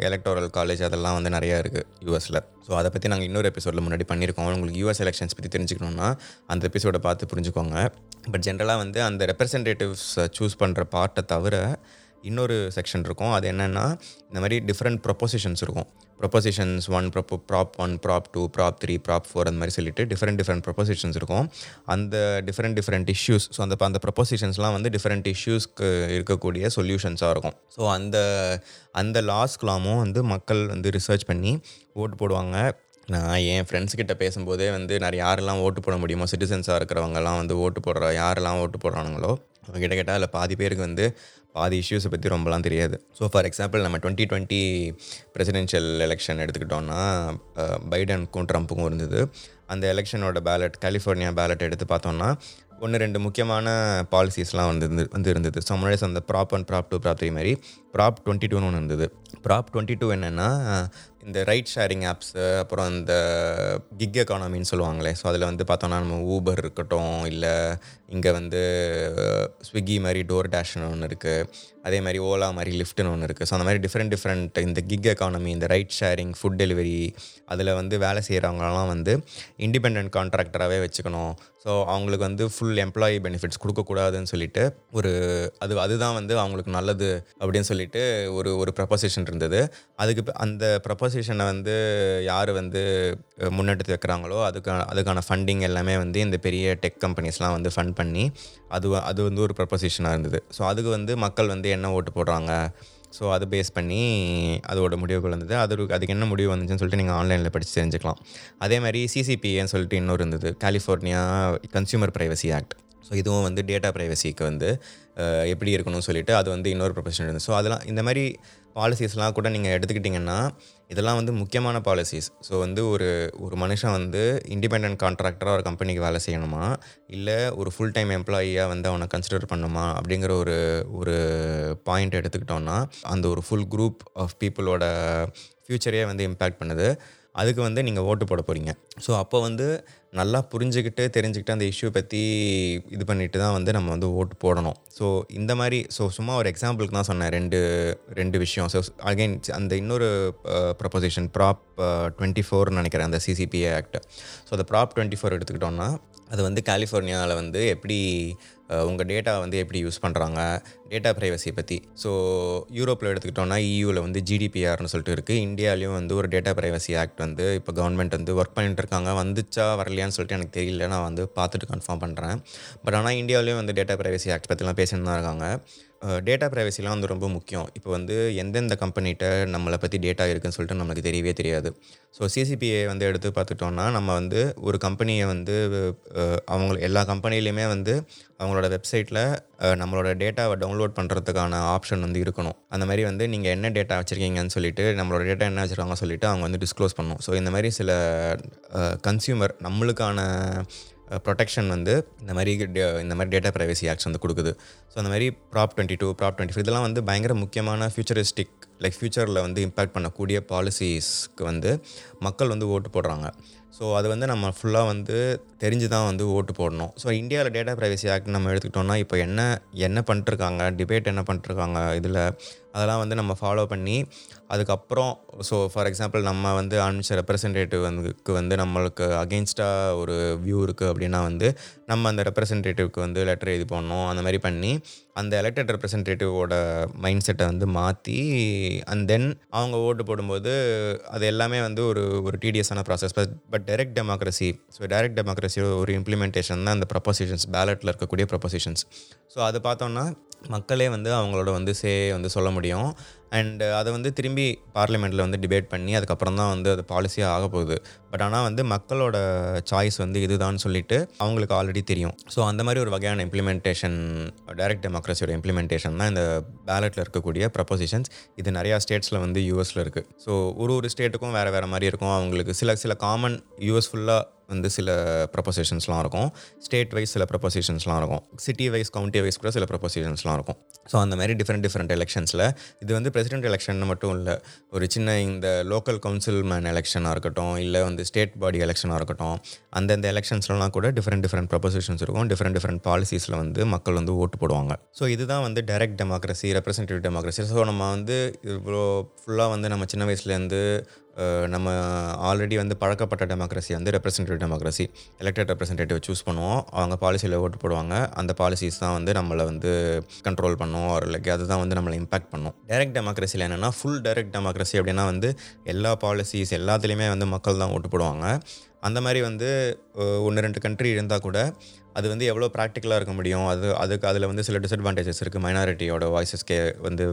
S1: எலக்டோரல் காலேஜ் அதெல்லாம் வந்து நிறையா இருக்குது யூஎஸில் ஸோ அதை பற்றி நாங்கள் இன்னொரு எபிசோடில் முன்னாடி பண்ணியிருக்கோம் உங்களுக்கு யூஎஸ் எலெக்ஷன்ஸ் பற்றி தெரிஞ்சுக்கணுன்னா அந்த எபிசோடை பார்த்து புரிஞ்சுக்கோங்க. பட் ஜென்ரலாக வந்து அந்த ரெப்ரசன்டேட்டிவ்ஸ் சூஸ் பண்ணுற பார்ட்டை தவிர இன்னொரு செக்ஷன் இருக்கும். அது என்னென்னா இந்த மாதிரி டிஃப்ரெண்ட் ப்ரொப்போசிஷன்ஸ் இருக்கும். Propositions one propo prop one prop two prop three prop four அந்த மாதிரி சொல்லிட்டு டிஃப்ரெண்ட் டிஃப்ரெண்ட் ப்ரொப்போசிஷன்ஸ் இருக்கும். அந்த டிஃப்ரெண்ட் டிஃப்ரெண்ட் இஷ்யூஸ் ஸோ அந்த அந்த ப்ரொப்போசிஷன்ஸ்லாம் வந்து டிஃப்ரெண்ட் இஷ்யூஸ்க்கு இருக்கக்கூடிய சொல்யூஷன்ஸாக இருக்கும். ஸோ அந்த அந்த லாஸ்க்கெலாமும் வந்து மக்கள் வந்து ரிசர்ச் பண்ணி ஓட்டு போடுவாங்க. நான் என் ஃப்ரெண்ட்ஸ் கிட்ட பேசும்போதே வந்து நிறைய யாரெல்லாம் ஓட்டு போட முடியுமோ சிட்டிசன்ஸாக இருக்கிறவங்கலாம் வந்து ஓட்டு போடுற யாரெல்லாம் ஓட்டு போடுறானுங்களோ அவங்க கிட்ட கேட்டால் அதில் பாதி பேருக்கு வந்து பாதி இஷ்யூஸை பற்றி ரொம்பலாம் தெரியாது. ஸோ ஃபார் எக்ஸாம்பிள் நம்ம டுவெண்ட்டி டுவெண்ட்டி பிரசிடென்ஷியல் எலெக்ஷன் எடுத்துக்கிட்டோன்னா பைடனுக்கும் ட்ரம்ப்புக்கும் இருந்தது. அந்த எலெக்ஷனோட பேலட் கலிஃபோர்னியா பேலட் எடுத்து பார்த்தோன்னா ஒன்று ரெண்டு முக்கியமான பாலிசிஸ்லாம் வந்து வந்து இருந்தது. ஸோ முன்னாடி அந்த prop one prop two prop three மாதிரி ப்ராப் டுவெண்ட்டி டூன்னு ஒன்று இருந்தது. ப்ராப் டுவெண்ட்டி டூ என்னென்னா இந்த ரைட் ஷேரிங் ஆப்ஸு அப்புறம் இந்த கிக் எக்கானமின்னு சொல்லுவாங்களே. ஸோ அதில் வந்து பார்த்தோன்னா நம்ம ஊபர் இருக்கட்டும் இல்லை இங்கே வந்து ஸ்விக்கி மாதிரி டோர் டேஷ்னு ஒன்று இருக்குது அதே மாதிரி ஓலா மாதிரி லிஃப்ட்னு ஒன்று இருக்குது ஸோ அந்த மாதிரி டிஃப்ரெண்ட் டிஃப்ரெண்ட் இந்த கிக் எக்கானமி இந்த ரைட் ஷேரிங் ஃபுட் டெலிவரி அதில் வந்து வேலை செய்கிறவங்களாம் வந்து இண்டிபெண்ட் கான்ட்ராக்டராகவே வச்சுக்கணும். ஸோ அவங்களுக்கு வந்து ஃபுல் எம்ப்ளாயி பெனிஃபிட்ஸ் கொடுக்கக்கூடாதுன்னு சொல்லிட்டு ஒரு அது அதுதான் வந்து அவங்களுக்கு நல்லது அப்படின்னு சொல்லி சொல்லிட்டு ஒரு ஒரு ப்ரப்போசிஷன் இருந்தது. அதுக்கு அந்த ப்ரப்போசிஷனை வந்து யார் வந்து முன்னெடுத்து வைக்கிறாங்களோ அதுக்கான அதுக்கான ஃபண்டிங் எல்லாமே வந்து இந்த பெரிய டெக் கம்பெனிஸ்லாம் வந்து ஃபண்ட் பண்ணி அது அது வந்து ஒரு ப்ரப்போசிஷனாக இருந்தது. ஸோ அதுக்கு வந்து மக்கள் வந்து என்ன ஓட்டு போடுறாங்க? ஸோ அது பேஸ் பண்ணி அதோட முடிவுகள் வந்தது. அது அதுக்கு என்ன முடிவு வந்துச்சுன்னு சொல்லிட்டு நீங்கள் ஆன்லைனில் படித்து தெரிஞ்சுக்கலாம். அதே மாதிரி சிசிபிஏன்னு சொல்லிட்டு இன்னொரு இருந்தது. California consumer privacy act so இதுவும் வந்து டேட்டா ப்ரைவசிக்கு வந்து எப்படி இருக்கணும்னு சொல்லிட்டு அது வந்து இன்னொரு ப்ரொஃபஷன் இருந்தது. ஸோ அதெல்லாம் இந்த மாதிரி பாலிசிஸ்லாம் கூட நீங்கள் எடுத்துக்கிட்டிங்கன்னா இதெல்லாம் வந்து முக்கியமான பாலிசிஸ் ஸோ வந்து ஒரு ஒரு மனுஷன் வந்து இண்டிபெண்ட் கான்ட்ராக்டராக ஒரு கம்பெனிக்கு வேலை செய்யணுமா? இல்லை ஒரு ஃபுல் டைம் எம்ப்ளாயியாக வந்து அவனை கன்சிடர் பண்ணுமா? அப்படிங்கிற ஒரு ஒரு பாயிண்ட் எடுத்துக்கிட்டோன்னா அந்த ஒரு ஃபுல் குரூப் ஆஃப் பீப்புளோட ஃப்யூச்சரே வந்து இம்பேக்ட் பண்ணுது. அதுக்கு வந்து நீங்கள் ஓட்டு போட போகிறீங்க ஸோ அப்போ வந்து நல்லா புரிஞ்சுக்கிட்டு தெரிஞ்சுக்கிட்டு அந்த இஷ்யூ பற்றி இது பண்ணிட்டு தான் வந்து நம்ம வந்து ஓட்டு போடணும். ஸோ இந்த மாதிரி ஸோ சும்மா ஒரு எக்ஸாம்பிளுக்கு தான் சொன்னேன். ரெண்டு ரெண்டு விஷயம். ஸோ அகைன் அந்த இன்னொரு ப்ரப்போசிஷன் ப்ராப் டுவெண்ட்டி ஃபோர்னு நினைக்கிறேன் அந்த சிசிபிஏ ஆக்ட் ஸோ அந்த ப்ராப் டுவெண்ட்டி ஃபோர் எடுத்துக்கிட்டோம்னா அது வந்து கலிஃபோர்னியாவில் வந்து எப்படி உங்கள் டேட்டா வந்து எப்படி யூஸ் பண்ணுறாங்க டேட்டா ப்ரைவசி பற்றி ஸோ யூரோப்பில் எடுத்துக்கிட்டோம்னா இயூவில் வந்து ஜிடிபிஆர்னு சொல்லிட்டு இருக்குது இந்தியாலையும் வந்து ஒரு டேட்டா ப்ரைவசி ஆக்ட் வந்து இப்போ கவர்மெண்ட் வந்து ஒர்க் பண்ணிட்டு இருக்காங்க. வந்துச்சா வரலையான்னு சொல்லிட்டு எனக்கு தெரியல. நான் வந்து பார்த்துட்டு கன்ஃபார்ம் பண்ணுறேன் பட் ஆனால் இந்தியாவிலையும் வந்து டேட்டா ப்ரைவசி ஆக்ட் பற்றிலாம் பேசிட்டு தான் இருக்காங்க. டேட்டா ப்ரைவசிலாம் வந்து ரொம்ப முக்கியம். இப்போ வந்து எந்தெந்த கம்பெனிகிட்ட நம்மளை பற்றி டேட்டா இருக்குதுன்னு சொல்லிட்டு நம்மளுக்கு தெரியவே தெரியாது. ஸோ சிசிபிஐ வந்து எடுத்து பார்த்துட்டோன்னா நம்ம வந்து ஒரு கம்பெனியை வந்து அவங்க எல்லா கம்பெனிலையுமே வந்து அவங்களோட வெப்சைட்டில் நம்மளோட டேட்டாவை டவுன்லோட் பண்ணுறதுக்கான ஆப்ஷன் வந்து இருக்கணும். அந்த மாதிரி வந்து நீங்கள் என்ன டேட்டா வச்சுருக்கீங்கன்னு சொல்லிட்டு நம்மளோட டேட்டா என்ன வச்சுருக்காங்க சொல்லிட்டு அவங்க வந்து டிஸ்க்ளோஸ் பண்ணணும். ஸோ இந்த மாதிரி சில கன்சியூமர் நம்மளுக்கான ப்ரொடெக்ஷன் வந்து இந்த மாதிரி டே- இந்த மாதிரி டேட்டா ப்ரைவசி ஆக்ட்ஸ் வந்து கொடுக்குது. ஸோ அந்த மாதிரி prop twenty two prop twenty இதெல்லாம் வந்து பயங்கர முக்கியமான ஃபியூச்சரிஸ்டிக் லைக் ஃப்யூச்சரில் வந்து இம்பேக்ட் பண்ணக்கூடிய பாலிசிஸ்க்கு வந்து மக்கள் வந்து ஓட்டு போடுறாங்க. ஸோ அது வந்து நம்ம ஃபுல்லாக வந்து தெரிஞ்சு தான் வந்து ஓட்டு போடணும். ஸோ இந்தியாவில் டேட்டா ப்ரைவசி ஆக்ட் நம்ம எடுத்துக்கிட்டோம்னா இப்போ என்ன என்ன பண்ணிட்டுருக்காங்க டிபேட் என்ன பண்ணிட்டுருக்காங்க இதில் அதெல்லாம் வந்து நம்ம ஃபாலோ பண்ணி அதுக்கப்புறம் ஸோ ஃபார் எக்ஸாம்பிள் நம்ம வந்து அனுப்பிச்ச ரெப்ரசன்டேட்டிவ் வந்துக்கு வந்து நம்மளுக்கு அகெயின்ஸ்டாக ஒரு வியூ இருக்குது அப்படின்னா வந்து நம்ம அந்த ரெப்ரசன்டேட்டிவ்க்கு வந்து லெட்டர் எழுதி போடணும் அந்த மாதிரி பண்ணி அந்த எலெக்டட் ரெப்ரசன்டேட்டிவோட மைண்ட் செட்டை வந்து மாற்றி அண்ட் தென் அவங்க ஓட்டு போடும்போது அது எல்லாமே வந்து ஒரு ஒரு டிடிஎஸான process but but direct democracy so direct டெமோக்ரஸியோட ஒரு இம்ப்ளிமெண்டேஷன் தான் அந்த ப்ரப்போசிஷன்ஸ் பேலட்டில் இருக்கக்கூடிய ப்ரப்போசிஷன்ஸ் ஸோ அது பார்த்தோன்னா மக்களே வந்து அவங்களோட வந்து சே வந்து சொல்ல முடியும். அண்டு uh, அதை வந்து திரும்பி பார்லிமெண்ட்டில் வந்து டிபேட் பண்ணி அதுக்கப்புறம் தான் வந்து அது பாலிசியாக ஆக போகுது. பட் ஆனால் வந்து மக்களோட சாய்ஸ் வந்து இதுதான் சொல்லிட்டு அவங்களுக்கு ஆல்ரெடி தெரியும். ஸோ அந்த மாதிரி ஒரு வகையான இம்ப்ளிமெண்டேஷன் டைரக்ட் டெமோக்ரஸியோட இம்ப்ளிமெண்டேஷன் தான் இந்த பேலட்டில் இருக்கக்கூடிய ப்ரப்போசிஷன்ஸ் இது நிறையா ஸ்டேட்ஸில் வந்து யூஎஸில் இருக்குது ஸோ ஒரு ஒரு ஸ்டேட்டுக்கும் வேறு வேறு மாதிரி இருக்கும். அவங்களுக்கு சில சில காமன் யூஎஸ் ஃபுல்லாக வந்து சில ப்ரொபொசிஷன்ஸ்லாம் இருக்கும். ஸ்டேட் வைஸ் சில ப்ரப்போசிஷன்ஸ்லாம் இருக்கும். சிட்டி வைஸ் கவுண்டி வைஸ் கூட சில ப்ரப்போசிஷன்ஸ்லாம் இருக்கும். ஸோ அந்த மாதிரி டிஃப்ரெண்ட் டிஃப்ரெண்ட் எலெக்ஷன்ஸில் இது வந்து பிரசிடென்ட் எலெக்ஷன் மட்டும் இல்லை. ஒரு சின்ன இந்த லோக்கல் கவுன்சில் மேன் எலெக்ஷனாக இருக்கட்டும் இல்லை வந்து ஸ்டேட் பாடி எலெக்ஷனாக இருக்கட்டும் அந்தந்த எலெக்ஷன்ஸ்லாம் கூட டிஃப்ரெண்ட் டிஃப்ரெண்ட் ப்ரப்போசிஷன்ஸ் இருக்கும். டிஃப்ரெண்ட் டிஃப்ரெண்ட் பாலிசிஸில் வந்து மக்கள் வந்து ஓட்டு போடுவாங்க. ஸோ இதுதான் வந்து direct democracy representative democracy so நம்ம வந்து இவ்வளோ ஃபுல்லாக வந்து நம்ம சின்ன வயசுலேருந்து நம்ம ஆல்ரெடி வந்து பழக்கப்பட்ட டெமோக்ரஸி வந்து representative democracy elected representative choose பண்ணுவோம். அவங்க பாலிசியில் ஓட்டு போடுவாங்க. அந்த பாலிசிஸ் தான் வந்து நம்மளை வந்து கண்ட்ரோல் பண்ணும். ஒரு லைக் அதுதான் வந்து நம்மளை இம்பாக்ட் பண்ணும். டைரக்ட் டெமோக்ரஸியில் என்னென்னா ஃபுல் டைரக்ட் டெமோக்ரஸி அப்படின்னா வந்து எல்லா பாலிசிஸ் எல்லாத்துலேயுமே வந்து மக்கள் தான் ஓட்டு போடுவாங்க. அந்த மாதிரி வந்து ஒன்று ரெண்டு கண்ட்ரி இருந்தால் கூட அது வந்து எவ்வளோ ப்ராக்டிக்கலாக இருக்க முடியும்? அது அதுக்கு அதில் வந்து சில டிஸ்அட்வான்டேஜஸ் இருக்குது மைனாரிட்டியோட வாய்ஸஸ்க்கே வந்து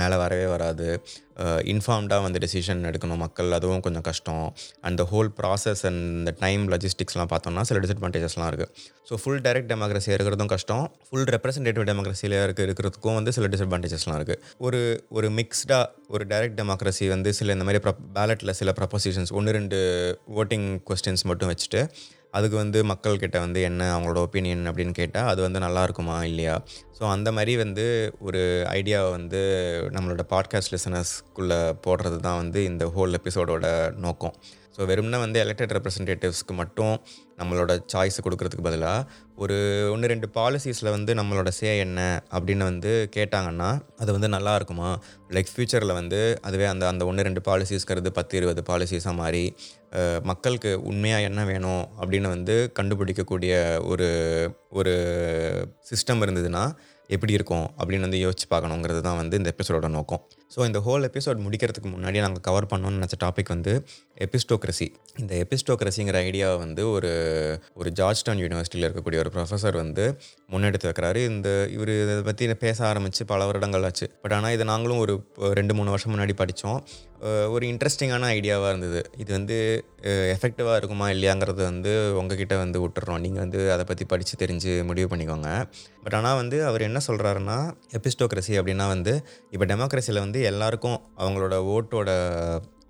S1: மேலே வரவே வராது. இன்ஃபார்ம்டாக வந்து டெசிஷன் எடுக்கணும். மக்கள் அதுவும் கொஞ்சம் கஷ்டம். அண்ட் ஹோல் ப்ராசஸ் அண்ட் இந்த டைம் லஜிஸ்டிக்ஸ்லாம் பார்த்தோம்னா சில டிஸ்அட்வான்டேஜஸ்லாம் இருக்குது ஸோ ஃபுல் டைரக்ட் டெமோக்ரஸி இருக்கிறதும் கஷ்டம். ஃபுல் ரெப்ரசன்டேட்டிவ் டெமோக்ரஸியில் இருக்க இருக்கிறதுக்கும் வந்து சில டிஸ்அட்வான்டேஜஸ்லாம் இருக்குது ஒரு ஒரு மிக்ஸ்டாக ஒரு டைரக்ட் டெமோக்ரஸி வந்து சில இந்த மாதிரி பேலட்டில் சில ப்ரப்போசிஷன்ஸ் ஒன்று ரெண்டு ஓட்டிங் கொஸ்டின்ஸ் மட்டும் வச்சுட்டு அதுக்கு வந்து மக்கள்கிட்ட வந்து என்ன அவங்களோட ஒப்பீனியன் அப்படின்னு கேட்டால் அது வந்து நல்லா இருக்குமா இல்லையா? ஸோ அந்த மாதிரி வந்து ஒரு ஐடியாவை வந்து நம்மளோட பாட்காஸ்ட் லிசனர்ஸ்குள்ளே போடுறது தான் வந்து இந்த ஹோல் எபிசோடோட நோக்கம். ஸோ வெறும்னா வந்து எலெக்டட் ரெப்ரசன்டேட்டிவ்ஸ்க்கு மட்டும் நம்மளோட சாய்ஸ் கொடுக்கறதுக்கு பதிலாக ஒரு ஒன்று ரெண்டு பாலிசிஸில் வந்து நம்மளோட சே என்ன அப்படின்னு வந்து கேட்டாங்கன்னா அது வந்து நல்லா இருக்குமா? லைக் ஃப்யூச்சரில் வந்து அதுவே அந்த அந்த ஒன்று ரெண்டு பாலிசிஸ்க்கிறது பத்து இருபது பாலிசிஸாக மாறி மக்களுக்கு உண்மையாக என்ன வேணும் அப்படின்னு வந்து கண்டுபிடிக்கக்கூடிய ஒரு ஒரு சிஸ்டம் இருந்ததுன்னா எப்படி இருக்கும் அப்படின்னு வந்து யோசிச்சு பார்க்கணுங்கிறது தான் வந்து இந்த எபிசோடோட நோக்கம். ஸோ இந்த ஹோல் எபிசோட் முடிக்கிறதுக்கு முன்னாடி நாங்கள் கவர் பண்ணணும்னு நினச்ச டாபிக் வந்து எபிஸ்டோக்ரஸி இந்த எபிஸ்டோக்ரஸிங்கிற ஐடியாவை வந்து ஒரு ஒரு ஜார்ஜ்டன் யூனிவர்சிட்டியில் இருக்கக்கூடிய ஒரு ப்ரொஃபஸர் வந்து முன்னெடுத்து வைக்கிறாரு. இந்த இவர் இதை பற்றி பேச ஆரம்பித்து பல வருடங்கள் ஆச்சு. பட் ஆனால் இதை நாங்களும் ஒரு ரெண்டு மூணு வருஷம் முன்னாடி படித்தோம் ஒரு இன்ட்ரெஸ்டிங்கான ஐடியாவாக இருந்தது. இது வந்து எஃபெக்டிவாக இருக்குமா இல்லையாங்கிறது வந்து உங்ககிட்ட வந்து விட்டுறோம். நீங்கள் வந்து அதை பற்றி படித்து தெரிஞ்சு முடிவு பண்ணிக்கோங்க. பட் ஆனால் வந்து அவர் என்ன சொல்கிறாருன்னா எபிஸ்டோக்ரஸி அப்படின்னா வந்து இப்போ டெமோக்ரஸியில் வந்து எல்லாருக்கும் அவங்களோட ஓட்டோட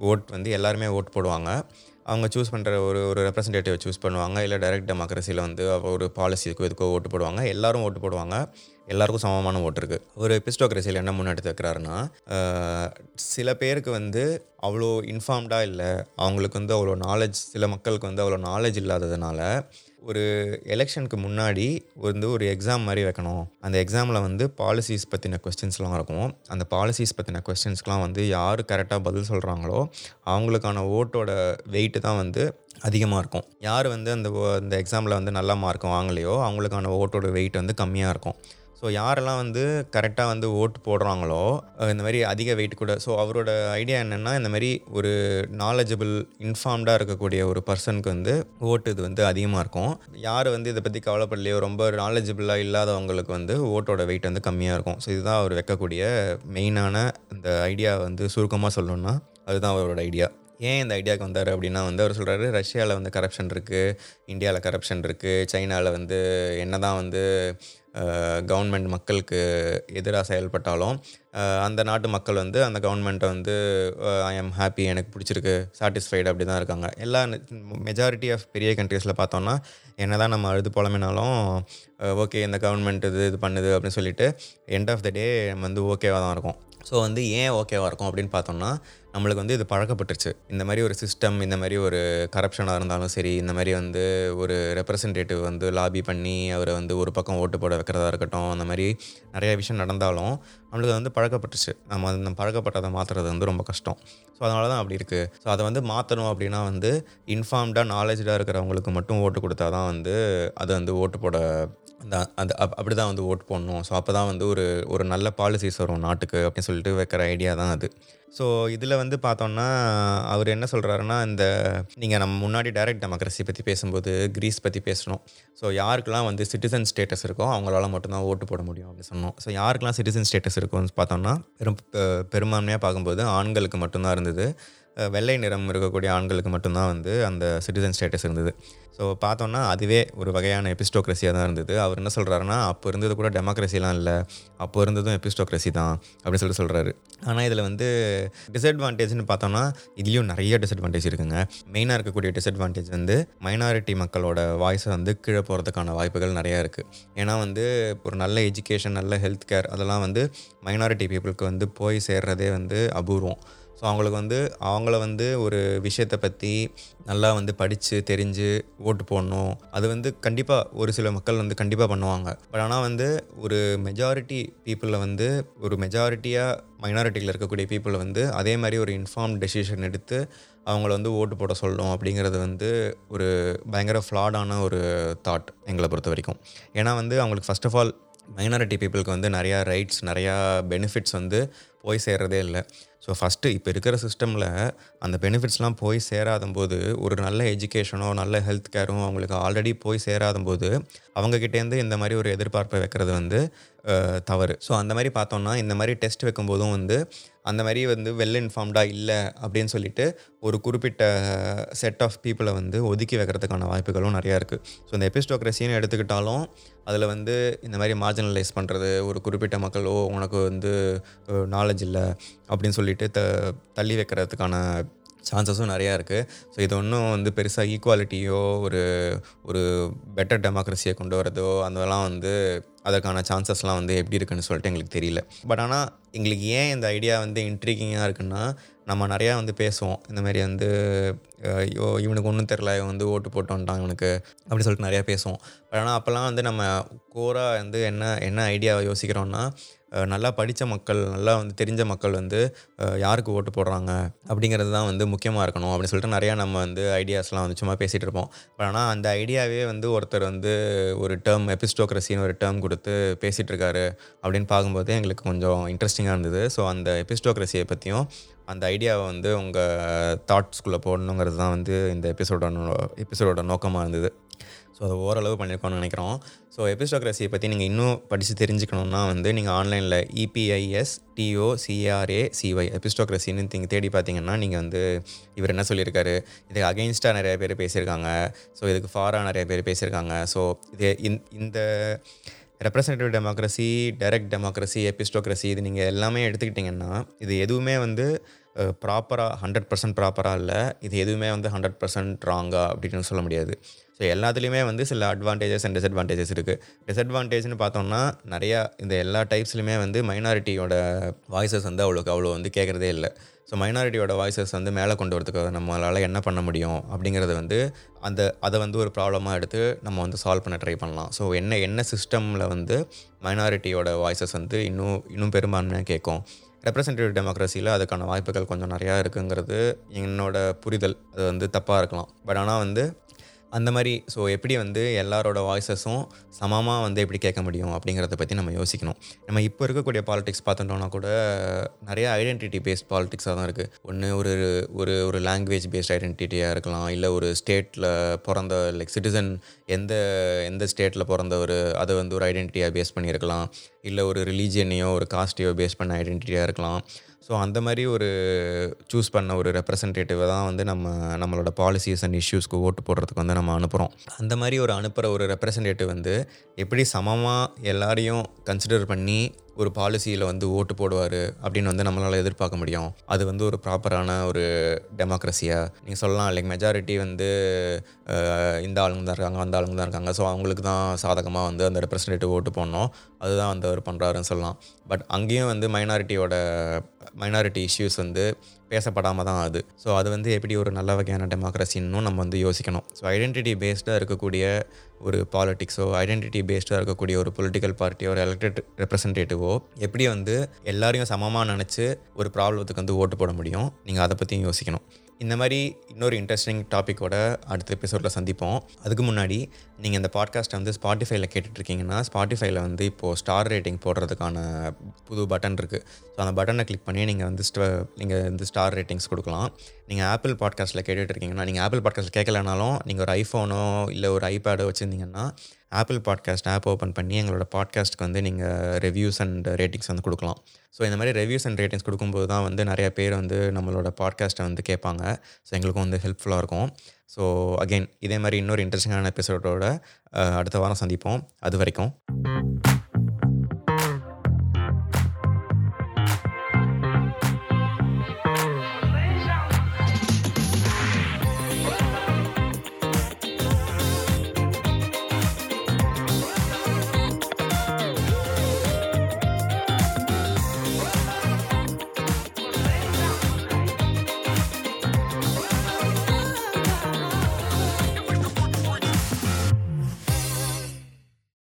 S1: ஓட் வந்து எல்லாருமே ஓட் போடுவாங்க. அவங்க சூஸ் பண்ணுற ஒரு ஒரு ரெப்ரசன்டேட்டிவ் சூஸ் பண்ணுவாங்க. இல்லை டைரக்ட் டெமோக்ரஸியில் வந்து ஒரு பாலிசிக்கோ இதுக்கோ ஓட்டு போடுவாங்க. எல்லோரும் ஓட்டு போடுவாங்க. எல்லாருக்கும் சமமான ஓட்டு இருக்குது ஒரு பிஸ்டோக்ரஸியில் என்ன முன்னெடுத்து வைக்கிறாருன்னா சில பேருக்கு வந்து அவ்வளோ இன்ஃபார்ம்டாக இல்லை அவங்களுக்கு வந்து அவ்வளோ நாலேஜ் சில மக்களுக்கு வந்து அவ்வளோ நாலேஜ் இல்லாததுனால ஒரு எலெக்ஷனுக்கு முன்னாடி வந்து ஒரு எக்ஸாம் மாதிரி வைக்கணும். அந்த எக்ஸாமில் வந்து பாலிசிஸ் பற்றின கொஸ்டின்ஸ்லாம் இருக்கும். அந்த பாலிசிஸ் பற்றின கொஸ்டின்ஸ்க்கெலாம் வந்து யார் கரெக்டாக பதில் சொல்கிறாங்களோ அவங்களுக்கான ஓட்டோட வெயிட்டு தான் வந்து அதிகமாக இருக்கும். யார் வந்து அந்த ஓ- அந்த எக்ஸாமில் வந்து நல்ல மார்க் வாங்கலையோ அவங்களுக்கான ஓட்டோட வெயிட் வந்து கம்மியாக இருக்கும். ஸோ யாரெல்லாம் வந்து கரெக்டாக வந்து ஓட்டு போடுறாங்களோ இந்த மாதிரி அதிக வெயிட் கூட ஸோ அவரோட ஐடியா என்னென்னா இந்த மாதிரி ஒரு நாலேஜபிள் இன்ஃபார்ம்டாக இருக்கக்கூடிய ஒரு பர்சனுக்கு வந்து ஓட்டு இது வந்து அதிகமாக இருக்கும். யார் வந்து இதை பற்றி கவலைப்படலையோ ரொம்ப நாலேஜபிளாக இல்லாதவங்களுக்கு வந்து ஓட்டோட வெயிட் வந்து கம்மியாக இருக்கும். ஸோ இதுதான் அவர் வைக்கக்கூடிய மெயினான இந்த ஐடியா வந்து சுருக்கமாக சொல்லணும்னா அதுதான் அவரோட ஐடியா ஏன் இந்த ஐடியாவுக்கு வந்தார் அப்படின்னா வந்து அவர் சொல்கிறாரு ரஷ்யாவில் வந்து கரப்ஷன் இருக்குது இந்தியாவில் கரப்ஷன் இருக்குது சைனாவில் வந்து என்ன தான் வந்து கவர்மெண்ட் மக்களுக்கு எதிராக செயல்பட்டாலும் அந்த நாட்டு மக்கள் வந்து அந்த கவர்மெண்ட்டை வந்து ஐ எம் ஹாப்பி எனக்கு பிடிச்சிருக்கு சாட்டிஸ்ஃபைடு அப்படி தான் இருக்காங்க. எல்லா மெஜாரிட்டி ஆஃப் பெரிய கண்ட்ரீஸில் பார்த்தோன்னா என்ன தான் நம்ம அழுது புலம்பினாலும் ஓகே இந்த கவர்மெண்ட் இது இது பண்ணுது அப்படின்னு சொல்லிட்டு எண்ட் ஆஃப் த டே நம்ம வந்து ஓகேவாக தான் இருக்கும். ஸோ வந்து ஏன் ஓகேவாக இருக்கும் அப்படின்னு பார்த்தோம்னா நம்மளுக்கு வந்து இது பழக்கப்பட்டுருச்சு. இந்த மாதிரி ஒரு சிஸ்டம் இந்த மாதிரி ஒரு கரப்ஷனாக இருந்தாலும் சரி இந்த மாதிரி வந்து ஒரு ரெப்ரசன்டேட்டிவ் வந்து லாபி பண்ணி அவரை வந்து ஒரு பக்கம் ஓட்டு போட வைக்கிறதா இருக்கட்டும் அந்த மாதிரி நிறைய விஷயம் நடந்தாலும் நம்மளுக்கு வந்து பழக்கப்பட்டுருச்சு. நம்ம அந்த பழக்கப்பட்டதை மாற்றுறது வந்து ரொம்ப கஷ்டம். ஸோ அதனால தான் அப்படி இருக்குது ஸோ அதை வந்து மாற்றணும் அப்படின்னா வந்து இன்ஃபார்ம்டாக நாலேஜாக இருக்கிறவங்களுக்கு மட்டும் ஓட்டு கொடுத்தா தான் வந்து அதை வந்து ஓட்டு போட அந்த அந்த அப் அப்படி தான் வந்து ஓட் போடணும். ஸோ அப்போ தான் வந்து ஒரு ஒரு நல்ல பாலிசிஸ் வரும் நாட்டுக்கு அப்படின்னு சொல்லிட்டு வைக்கிற ஐடியா தான் அது. ஸோ இதில் வந்து பார்த்தோன்னா அவர் என்ன சொல்கிறாருன்னா இந்த நீங்கள் நம்ம முன்னாடி டைரக்ட் டெமோக்ரஸி பற்றி பேசும்போது கிரீஸ் பற்றி பேசணும். ஸோ யாருக்கெல்லாம் வந்து சிட்டிசன் ஸ்டேட்டஸ் இருக்கோ அவங்களால மட்டும்தான் ஓட்டு போட முடியும் அப்படின்னு சொன்னோம். ஸோ யாருக்கெல்லாம் சிட்டிசன் ஸ்டேட்டஸ் இருக்கும்னு பார்த்தோம்னா பெரும் பெரும்பான்மையாக பார்க்கும்போது ஆண்களுக்கு மட்டும்தான் இருந்தது. வெள்ளை நிறம் இருக்கக்கூடிய ஆண்களுக்கு மட்டும்தான் வந்து அந்த சிட்டிசன் ஸ்டேட்டஸ் இருந்தது. ஸோ பார்த்தோன்னா அதுவே ஒரு வகையான எபிஸ்டோக்ரஸியாக தான் இருந்தது. அவர் என்ன சொல்கிறாருன்னா அப்போ இருந்தது கூட டெமோக்ரஸிலாம் இல்லை. அப்போ இருந்ததும் எபிஸ்டோக்ரஸி தான். அப்படின்னு சொல்லிட்டு சொல்கிறாரு ஆனால் இதில் வந்து டிஸ்அட்வான்டேஜ்னு பார்த்தோன்னா இதுலேயும் நிறைய டிஸ்அட்வான்டேஜ் இருக்குங்க. மெயினாக இருக்கக்கூடிய டிஸ்அட்வான்டேஜ் வந்து மைனாரிட்டி மக்களோட வாய்ஸை வந்து கீழே போகிறதுக்கான வாய்ப்புகள் நிறையா இருக்குது ஏன்னா வந்து ஒரு நல்ல எஜுகேஷன் நல்ல ஹெல்த் கேர் அதெல்லாம் வந்து மைனாரிட்டி பீப்புளுக்கு வந்து போய் சேர்றதே வந்து அபூர்வம். ஸோ அவங்களுக்கு வந்து அவங்கள வந்து ஒரு விஷயத்தை பற்றி நல்லா வந்து படித்து தெரிஞ்சு ஓட்டு போடணும். அது வந்து கண்டிப்பாக ஒரு சில மக்கள் வந்து கண்டிப்பாக பண்ணுவாங்க. பட் ஆனால் வந்து ஒரு மெஜாரிட்டி பீப்புளில் வந்து ஒரு மெஜாரிட்டியாக மைனாரிட்டியில் இருக்கக்கூடிய பீப்புளை வந்து அதே மாதிரி ஒரு இன்ஃபார்ம் டெசிஷன் எடுத்து அவங்கள வந்து ஓட்டு போட சொல்லணும் அப்படிங்கிறது வந்து ஒரு பயங்கர ஃப்ளாடான ஒரு தாட் எங்களை பொறுத்த வரைக்கும். ஏன்னா வந்து அவங்களுக்கு ஃபஸ்ட் ஆஃப் ஆல் மைனாரிட்டி பீப்புளுக்கு வந்து நிறையா ரைட்ஸ் நிறையா பெனிஃபிட்ஸ் வந்து போய் சேர்றதே இல்லை. ஸோ ஃபஸ்ட்டு இப்போ இருக்கிற சிஸ்டமில் அந்த பெனிஃபிட்ஸ்லாம் போய் சேராதும்போது ஒரு நல்ல எஜுகேஷனோ நல்ல ஹெல்த் கேரும் அவங்களுக்கு ஆல்ரெடி போய் சேராதும்போது அவங்கக்கிட்டேருந்து இந்த மாதிரி ஒரு எதிர்பார்ப்பை வைக்கிறது வந்து தவறு. ஸோ அந்த மாதிரி பார்த்தோம்னா இந்த மாதிரி டெஸ்ட் வைக்கும்போதும் வந்து அந்த மாதிரி வந்து வெல் இன்ஃபார்ம்டாக இல்லை அப்படின்னு சொல்லிட்டு ஒரு குறிப்பிட்ட செட் ஆஃப் பீப்புளை வந்து ஒதுக்கி வைக்கிறதுக்கான வாய்ப்புகளும் நிறையா இருக்குது ஸோ இந்த எபிஸ்டோக்ரஸின்னு எடுத்துக்கிட்டாலும் அதில் வந்து இந்த மாதிரி மார்ஜினலைஸ் பண்ணுறது ஒரு குறிப்பிட்ட மக்களோ உனக்கு வந்து நாலேஜ் இல்லை அப்படின்னு சொல்லிட்டு த தள்ளி வைக்கிறதுக்கான சான்சஸும் நிறையா இருக்குது ஸோ இது ஒன்றும் வந்து பெருசாக ஈக்குவாலிட்டியோ ஒரு ஒரு பெட்டர் டெமோக்ரஸியை கொண்டு வரதோ அதெல்லாம் வந்து அதற்கான சான்சஸ்லாம் வந்து எப்படி இருக்குன்னு சொல்லிட்டு எங்களுக்கு தெரியல. பட் ஆனால் எங்களுக்கு ஏன் இந்த ஐடியா வந்து இன்ட்ரீகிங்காக இருக்குன்னா நம்ம நிறையா வந்து பேசுவோம். இந்த மாதிரி வந்து ஐயோ இவனுக்கு ஒன்றும் தெரில இவன் வந்து ஓட்டு போட்டு வந்துட்டான் இவனுக்கு அப்படி சொல்லிட்டு நிறையா பேசுவோம். பட் ஆனால் அப்போல்லாம் வந்து நம்ம கோராக வந்து என்ன என்ன ஐடியா யோசிக்கிறோன்னா நல்லா படித்த மக்கள் நல்லா வந்து தெரிஞ்ச மக்கள் வந்து யாருக்கு ஓட்டு போடுறாங்க அப்படிங்கிறது தான் வந்து முக்கியமாக இருக்கணும் அப்படின்னு சொல்லிட்டு நிறையா நம்ம வந்து ஐடியாஸ்லாம் வந்து சும்மா பேசிகிட்டு இருப்போம். பட் ஆனால் அந்த ஐடியாவே வந்து ஒருத்தர் வந்து ஒரு டேர்ம் எபிஸ்டோக்ரஸின்னு ஒரு டேர்ம் கொடுத்து பேசிகிட்டு இருக்காரு அப்படின்னு பார்க்கும்போது எங்களுக்கு கொஞ்சம் இன்ட்ரெஸ்டிங்காக இருந்தது. ஸோ அந்த எபிஸ்டோக்ரஸியை பற்றியும் அந்த ஐடியாவை வந்து உங்கள் தாட்ஸ்குள்ளே போடணுங்கிறது தான் வந்து இந்த எபிசோட எபிசோடோட நோக்கமாக இருந்தது. ஸோ அதை ஓரளவு பண்ணியிருக்கோம்னு நினைக்கிறோம். ஸோ எபிஸ்டோக்ரஸியை பற்றி நீங்கள் இன்னும் படித்து தெரிஞ்சுக்கணுன்னா வந்து நீங்கள் ஆன்லைனில் E P I S T O C R A C Y எபிஸ்டோக்ரஸின்னு நீங்கள் தேடி பார்த்தீங்கன்னா நீங்கள் வந்து இவர் என்ன சொல்லியிருக்காரு? இதுக்கு அகெயின்ஸ்டாக நிறைய பேர் பேசியிருக்காங்க. ஸோ இதுக்கு ஃபாராக நிறைய பேர் பேசியிருக்காங்க. ஸோ இது இந்த- representative democracy direct democracy epistocracy இது நீங்கள் எல்லாமே எடுத்துக்கிட்டிங்கன்னா இது எதுவுமே வந்து ப்ராப்பராக ஹண்ட்ரட் பர்சன்ட் ப்ராப்பராக இல்லை. இது எதுவுமே வந்து ஹண்ட்ரட் பர்சன்ட் ராங்கா அப்படின்னு சொல்ல முடியாது. ஸோ எல்லாத்துலேயுமே வந்து சில அட்வான்டேஜஸ் அண்ட் டிஸ்அட்வான்டேஜஸ் இருக்குது டிஸ்அட்வான்டேஜ்னு பார்த்தோம்னா நிறையா இந்த எல்லா டைப்ஸ்லையுமே வந்து மைனாரிட்டியோட வாய்ஸஸ் வந்து அவ்வளோக்கு அவ்வளோ வந்து கேட்குறதே இல்லை. ஸோ மைனாரிட்டியோட வாய்ஸஸ் வந்து மேலே கொண்டு வரதுக்கு நம்மளால் என்ன பண்ண முடியும் அப்படிங்கிறது வந்து அந்த அதை வந்து ஒரு ப்ராப்ளமாக எடுத்து நம்ம வந்து சால்வ் பண்ண ட்ரை பண்ணலாம். ஸோ என்ன என்ன சிஸ்டமில் வந்து மைனாரிட்டியோட வாய்ஸஸ் வந்து இன்னும் இன்னும் பெரும்பான்மையாக கேட்கும் ரெப்ரசன்டேட்டிவ் டெமோக்ரஸியில் அதுக்கான வாய்ப்புகள் கொஞ்சம் நிறையா இருக்குங்கிறது என்னோட புரிதல். அது வந்து தப்பாக இருக்கலாம். பட் ஆனால் வந்து அந்த மாதிரி ஸோ எப்படி வந்து எல்லாரோட வாய்ஸஸும் சமமாக வந்து எப்படி கேட்க முடியும் அப்படிங்கிறத பற்றி நம்ம யோசிக்கணும். நம்ம இப்போ இருக்கக்கூடிய பாலிடிக்ஸ் பார்த்துட்டோம்னா கூட நிறைய ஐடென்டிட்டி பேஸ்ட் பாலிடிக்ஸாக தான் இருக்குது ஒன்று ஒரு ஒரு ஒரு லாங்குவேஜ் பேஸ்ட் ஐடென்டிட்டியாக இருக்கலாம். இல்லை ஒரு ஸ்டேட்டில் பிறந்த லைக் சிட்டிசன் எந்த எந்த ஸ்டேட்டில் பிறந்தவர் அதை வந்து ஒரு ஐடென்டிட்டியாக பேஸ் பண்ணியிருக்கலாம். இல்லை ஒரு ரிலீஜியனையோ ஒரு காஸ்ட்டையோ பேஸ் பண்ண ஐடென்டிட்டியாக இருக்கலாம். ஸோ அந்த மாதிரி ஒரு சூஸ் பண்ண ஒரு ரெப்ரசன்டேட்டிவை தான் வந்து நம்ம நம்மளோட பாலிசிஸ் அண்ட் இஷ்யூஸ்க்கு ஓட்டு போடுறதுக்கு வந்து நம்ம அனுப்புகிறோம் அந்த மாதிரி ஒரு அனுப்புகிற ஒரு ரெப்ரசன்டேட்டிவ் வந்து எப்படி சமமாக எல்லாரையும் கன்சிடர் பண்ணி ஒரு பாலிசியில் வந்து ஓட்டு போடுவார் அப்படின்னு வந்து நம்மளால் எதிர்பார்க்க முடியும். அது வந்து ஒரு ப்ராப்பரான ஒரு டெமோக்ரஸியாக நீங்கள் சொல்லலாம் லைக் மெஜாரிட்டி வந்து இந்த ஆளுங்க தான் இருக்காங்க அந்த ஆளுங்க தான் இருக்காங்க. ஸோ அவங்களுக்கு தான் சாதகமாக வந்து அந்த ரெப்ரசன்டேட்டிவ் ஓட்டு போடணும். அதுதான் வந்து அவர் பண்ணுறாருன்னு சொல்லலாம். பட் அங்கேயும் வந்து மைனாரிட்டியோட மைனாரிட்டி இஷ்யூஸ் வந்து பேசப்படாமல் தான் அது ஸோ அது வந்து எப்படி ஒரு நல்ல வகையான டெமோக்ரஸின்னு நம்ம வந்து யோசிக்கணும். ஸோ ஐடென்டிட்டி பேஸ்டாக இருக்கக்கூடிய ஒரு பாலிட்டிக்ஸோ ஐடென்டிட்டி பேஸ்டாக இருக்கக்கூடிய ஒரு பொலிட்டிக்கல் பார்ட்டியோ ஒரு எலெக்டட் ரெப்ரசன்டேட்டிவோ எப்படி வந்து எல்லாரையும் சமமாக நினச்சி ஒரு ப்ராப்ளத்துக்கு வந்து ஓட்டு போட முடியும்? நீங்கள் அதை பற்றியும் யோசிக்கணும். இந்த மாதிரி இன்னொரு இன்ட்ரெஸ்டிங் டாப்பிக்கோட அடுத்த எபிசோடில் சந்திப்போம். அதுக்கு முன்னாடி நீங்கள் இந்த பாட்காஸ்ட்டை வந்து ஸ்பாட்டிஃபைல கேட்டுட்ருக்கீங்கன்னா ஸ்பாட்டிஃபைல வந்து இப்போது ஸ்டார் ரேட்டிங் போடுறதுக்கான புது பட்டன் இருக்குது ஸோ அந்த பட்டனை கிளிக் பண்ணி நீங்கள் வந்து ஸ்ட நீங்கள் வந்து ஸ்டார் ரேட்டிங்ஸ் கொடுக்கலாம். நீங்கள் ஆப்பிள் பாட்காஸ்ட்டில் கேட்டுட்ருக்கீங்கன்னா நீங்கள் ஆப்பிள் பாட்காஸ்ட் கேட்கலனாலும் நீங்கள் ஒரு ஐஃபோனோ இல்லை ஒரு ஐபேடோ வச்சுருந்தீங்கன்னா ஆப்பிள் பாட்காஸ்ட் ஆப் ஓப்பன் பண்ணி எங்களோட பாட்காஸ்ட்டுக்கு வந்து நீங்கள் ரிவ்யூஸ் அண்ட் ரேட்டிங்ஸ் வந்து கொடுக்கலாம். ஸோ இந்த மாதிரி ரிவ்யூஸ் அண்ட் ரேட்டிங்ஸ் கொடுக்கும்போது தான் வந்து நிறைய பேர் வந்து நம்மளோட பாட்காஸ்ட்டை வந்து கேட்பாங்க. ஸோ எங்களுக்கும் வந்து ஹெல்ப்ஃபுல்லாக இருக்கும். ஸோ அகெயின் இதே மாதிரி இன்னொரு இன்ட்ரெஸ்டிங்கான எபிசோடோட அடுத்த வாரம் சந்திப்போம். அது வரைக்கும்.